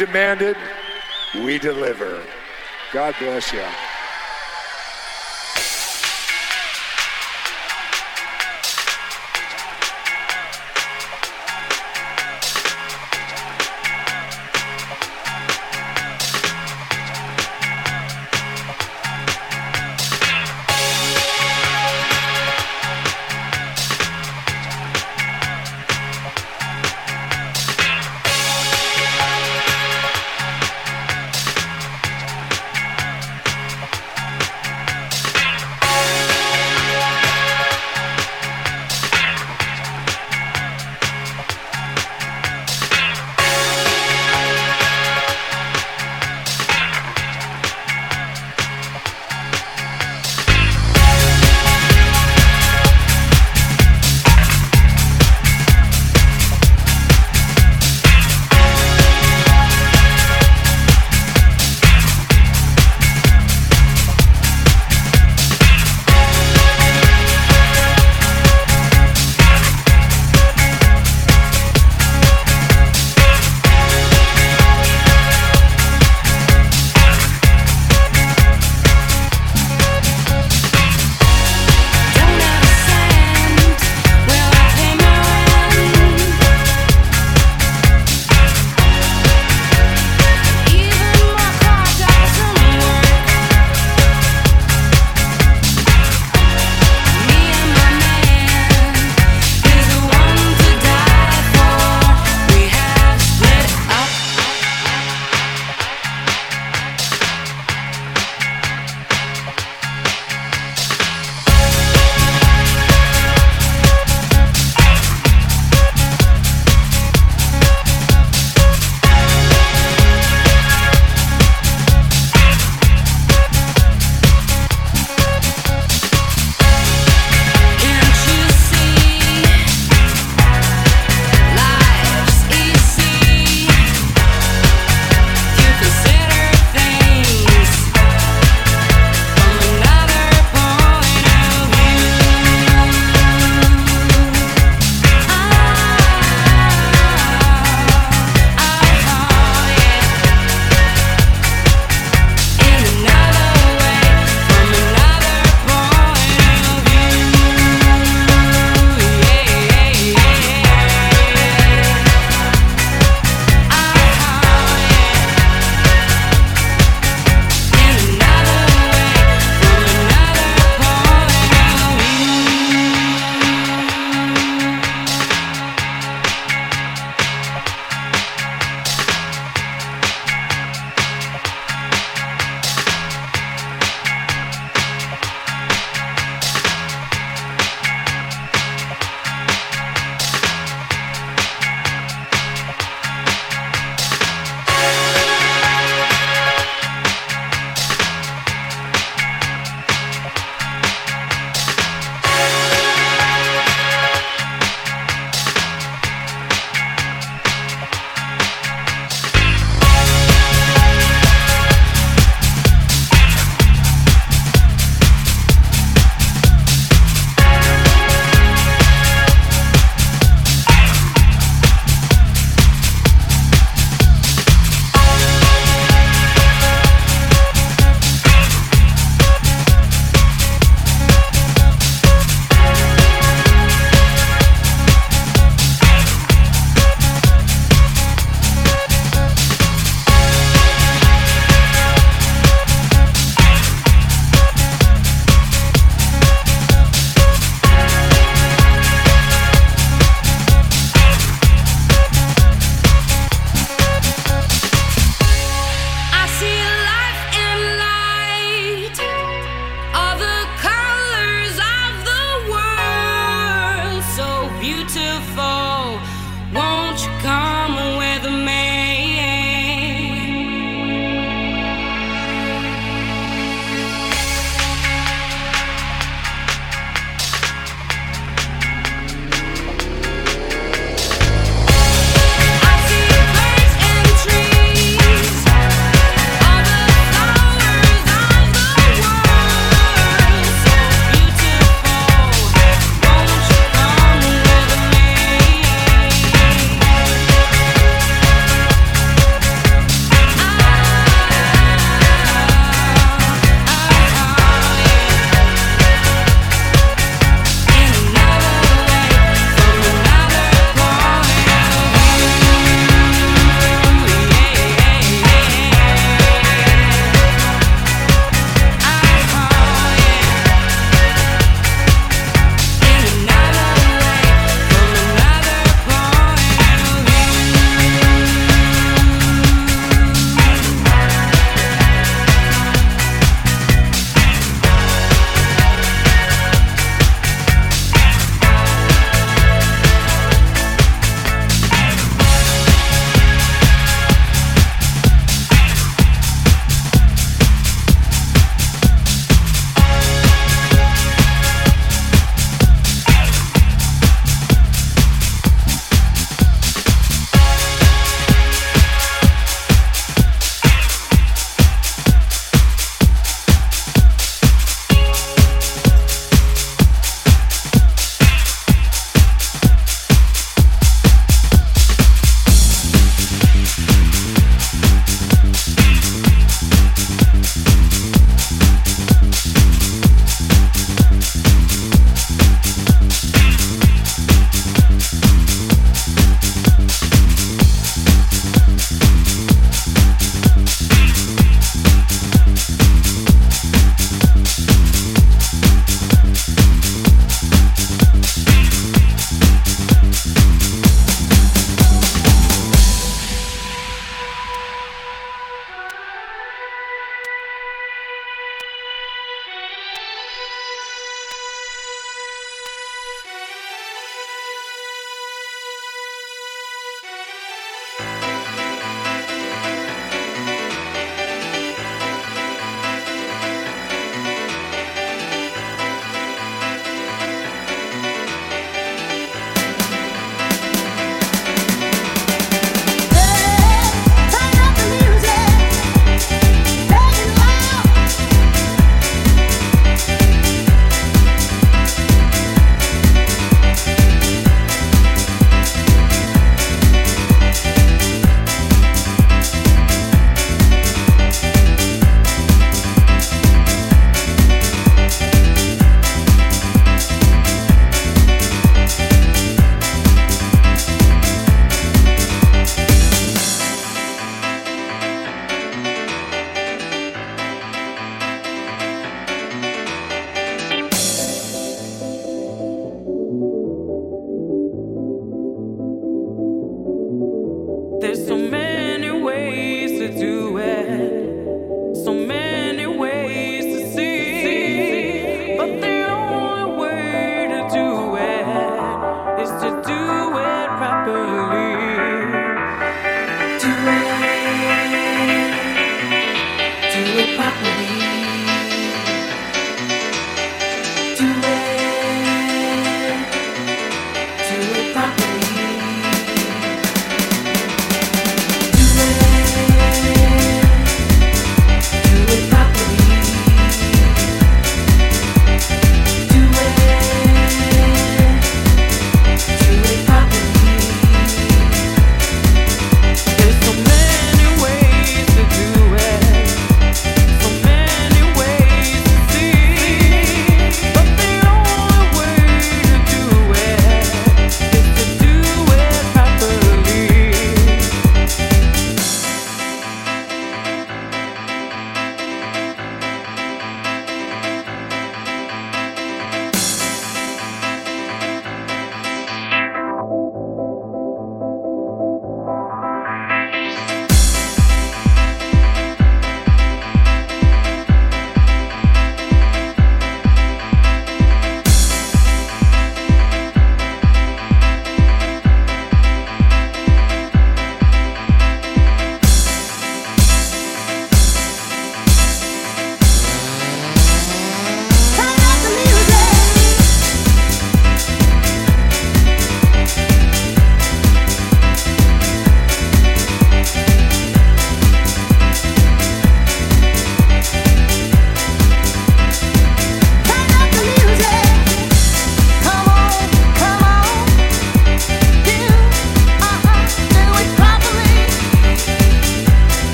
demanded, demand we deliver. God bless you.